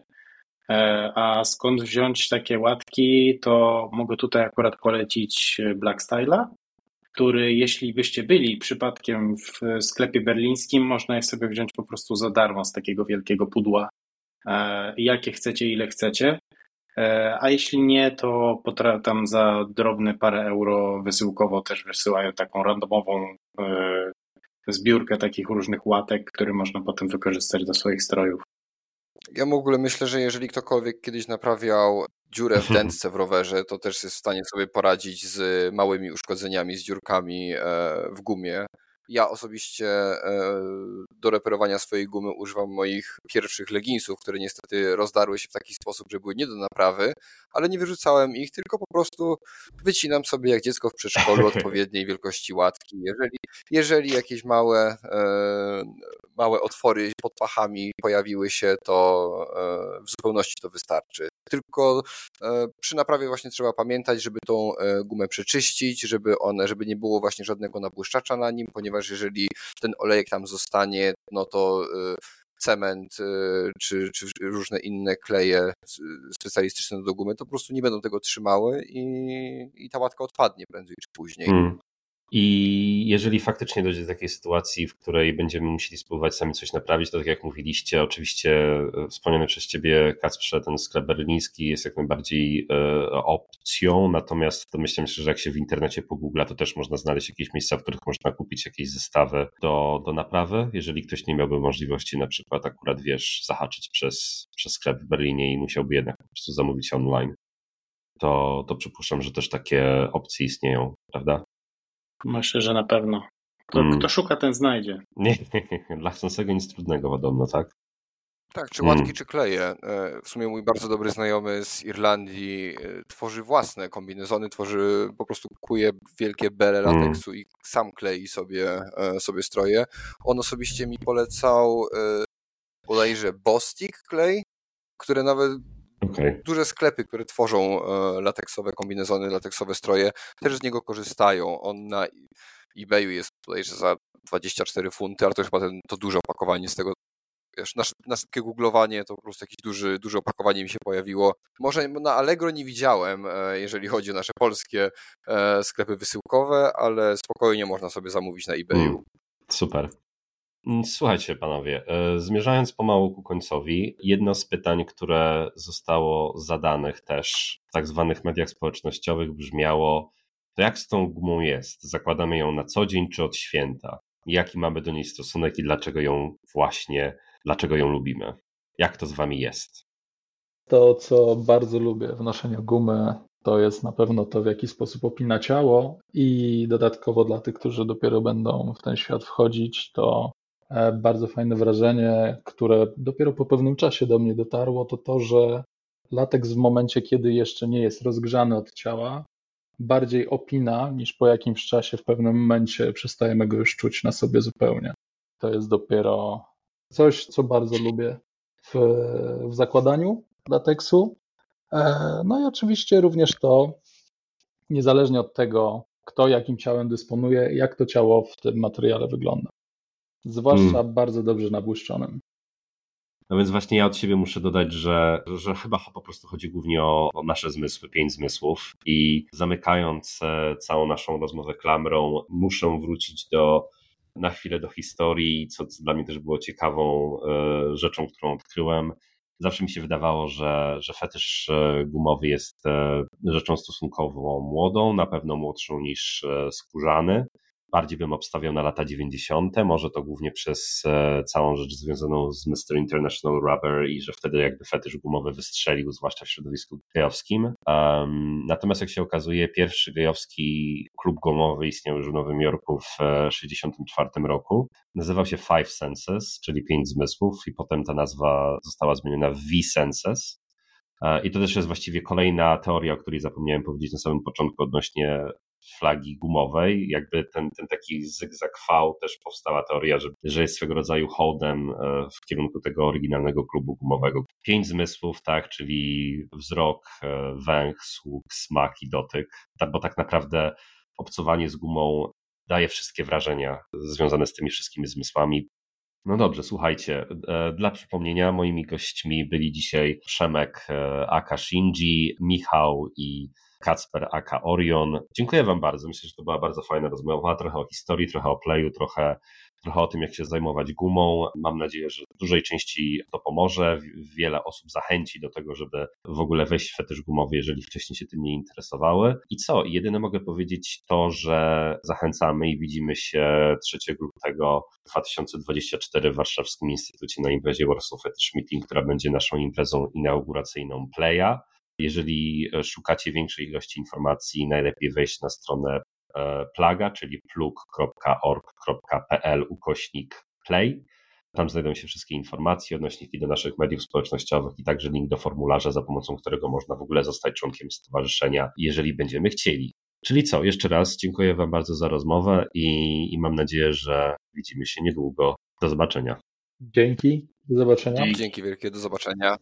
A skąd wziąć takie łatki, to mogę tutaj akurat polecić Black Style'a, który jeśli byście byli przypadkiem w sklepie berlińskim, można je sobie wziąć po prostu za darmo z takiego wielkiego pudła, e, jakie chcecie, ile chcecie. E, a jeśli nie, to tam za drobne parę euro wysyłkowo też wysyłają taką randomową e, zbiórkę takich różnych łatek, które można potem wykorzystać do swoich strojów. Ja w ogóle myślę, że jeżeli ktokolwiek kiedyś naprawiał dziurę w dętce w rowerze, to też jest w stanie sobie poradzić z małymi uszkodzeniami, z dziurkami e, w gumie. Ja osobiście e, do reperowania swojej gumy używam moich pierwszych leginsów, które niestety rozdarły się w taki sposób, że były nie do naprawy, ale nie wyrzucałem ich, tylko po prostu wycinam sobie jak dziecko w przedszkolu odpowiedniej wielkości łatki. Jeżeli, jeżeli jakieś małe, e, małe otwory pod pachami pojawiły się, to w zupełności to wystarczy. Tylko przy naprawie właśnie trzeba pamiętać, żeby tą gumę przeczyścić, żeby one, żeby nie było właśnie żadnego nabłyszczacza na nim, ponieważ jeżeli ten olejek tam zostanie, no to cement czy, czy różne inne kleje specjalistyczne do gumy, to po prostu nie będą tego trzymały i, i ta łatka odpadnie prędzej czy później. Hmm. I jeżeli faktycznie dojdzie do takiej sytuacji, w której będziemy musieli spróbować sami coś naprawić, to tak jak mówiliście, oczywiście e, wspomniany przez Ciebie Kacprze, ten sklep berliński jest jak najbardziej e, opcją, natomiast to myślę, że jak się w internecie pogoogla, to też można znaleźć jakieś miejsca, w których można kupić jakieś zestawy do, do naprawy, jeżeli ktoś nie miałby możliwości na przykład akurat, wiesz, zahaczyć przez, przez sklep w Berlinie i musiałby jednak po prostu zamówić online, to, to przypuszczam, że też takie opcje istnieją, prawda? Myślę, że na pewno. Kto, hmm. kto szuka, ten znajdzie. Nie, dla chcącego nic trudnego, wiadomo, tak? Tak, czy łatki, hmm. czy kleje. E, w sumie mój bardzo dobry znajomy z Irlandii e, tworzy własne kombinezony, tworzy, po prostu kuje wielkie bele hmm. lateksu i sam klei sobie, e, sobie stroje. On osobiście mi polecał bodajże Bostik klej, które nawet Okay. Duże sklepy, które tworzą e, lateksowe kombinezony, lateksowe stroje, też z niego korzystają. On na eBayu jest tutaj za 24 funty, ale to chyba ten, to duże opakowanie z tego. Wiesz, na, na szybkie googlowanie to po prostu jakieś duży, duże opakowanie mi się pojawiło. Może na Allegro nie widziałem, e, jeżeli chodzi o nasze polskie e, sklepy wysyłkowe, ale spokojnie można sobie zamówić na eBayu. Mm, super. Mm, słuchajcie, panowie, e, zmierzając pomału ku końcowi, jedno z pytań, które zostało zadanych też w tak zwanych mediach społecznościowych brzmiało: to jak z tą gumą jest? Zakładamy ją na co dzień czy od święta? Jaki mamy do niej stosunek i dlaczego ją właśnie, dlaczego ją lubimy? Jak to z wami jest? To, co bardzo lubię w noszeniu gumy, to jest na pewno to, w jaki sposób opina ciało i dodatkowo dla tych, którzy dopiero będą w ten świat wchodzić, to bardzo fajne wrażenie, które dopiero po pewnym czasie do mnie dotarło, to to, że lateks w momencie, kiedy jeszcze nie jest rozgrzany od ciała, bardziej opina niż po jakimś czasie w pewnym momencie przestajemy go już czuć na sobie zupełnie. To jest dopiero coś, co bardzo lubię w, w zakładaniu lateksu. E, no i oczywiście również to, niezależnie od tego, kto jakim ciałem dysponuje, jak to ciało w tym materiale wygląda zwłaszcza hmm. bardzo dobrze nabłyszczonym. No więc właśnie ja od siebie muszę dodać, że, że chyba po prostu chodzi głównie o, o nasze zmysły, pięć zmysłów i zamykając e, całą naszą rozmowę klamrą, muszę wrócić do na chwilę do historii, co, co dla mnie też było ciekawą e, rzeczą, którą odkryłem. Zawsze mi się wydawało, że, że fetysz e, gumowy jest rzeczą stosunkowo młodą, na pewno młodszą niż skórzany bardziej bym obstawiał na lata 90., może to głównie przez e, całą rzecz związaną z Mr. International Rubber i że wtedy jakby fetysz gumowy wystrzelił, zwłaszcza w środowisku gejowskim. Um, natomiast jak się okazuje, pierwszy gejowski klub gumowy istniał już w Nowym Jorku w 1964 e, roku. Nazywał się Five Senses, czyli pięć zmysłów i potem ta nazwa została zmieniona w V-Senses. E, I to też jest właściwie kolejna teoria, o której zapomniałem powiedzieć na samym początku odnośnie flagi gumowej. Jakby ten, ten taki zygzak V też powstała teoria, że, że jest swego rodzaju hołdem e, w kierunku tego oryginalnego klubu gumowego. Pięć zmysłów, tak, czyli wzrok, e, węch, słuch, smak i dotyk, bo tak naprawdę obcowanie z gumą daje wszystkie wrażenia związane z tymi wszystkimi zmysłami. No dobrze, słuchajcie, e, dla przypomnienia moimi gośćmi byli dzisiaj Przemek Aka Shinji, Michał i Kacper Aka Orion. Dziękuję Wam bardzo. Myślę, że to była bardzo fajna rozmowa. Trochę o historii, trochę o playu, trochę, trochę o tym, jak się zajmować gumą. Mam nadzieję, że dużej części to pomoże. Wiele osób zachęci do tego, żeby w ogóle wejść w fetysz gumowy, jeżeli wcześniej się tym nie interesowały. I co? Jedyne mogę powiedzieć to, że zachęcamy i widzimy się 3 lutego 2024 w Warszawskim Instytucie na imprezie Warsaw Fetish Meeting, która będzie naszą imprezą inauguracyjną Playa. Jeżeli e, szukacie większej ilości informacji, najlepiej wejść na stronę e, plaga, czyli plug.org.pl ukośnik play. Tam znajdą się wszystkie informacje, odnośniki do naszych mediów społecznościowych i także link do formularza, za pomocą którego można w ogóle zostać członkiem stowarzyszenia, jeżeli będziemy chcieli. Czyli co, jeszcze raz dziękuję Wam bardzo za rozmowę i, i mam nadzieję, że widzimy się niedługo. Do zobaczenia. Dzięki, do zobaczenia. Dzięki wielkie, do zobaczenia.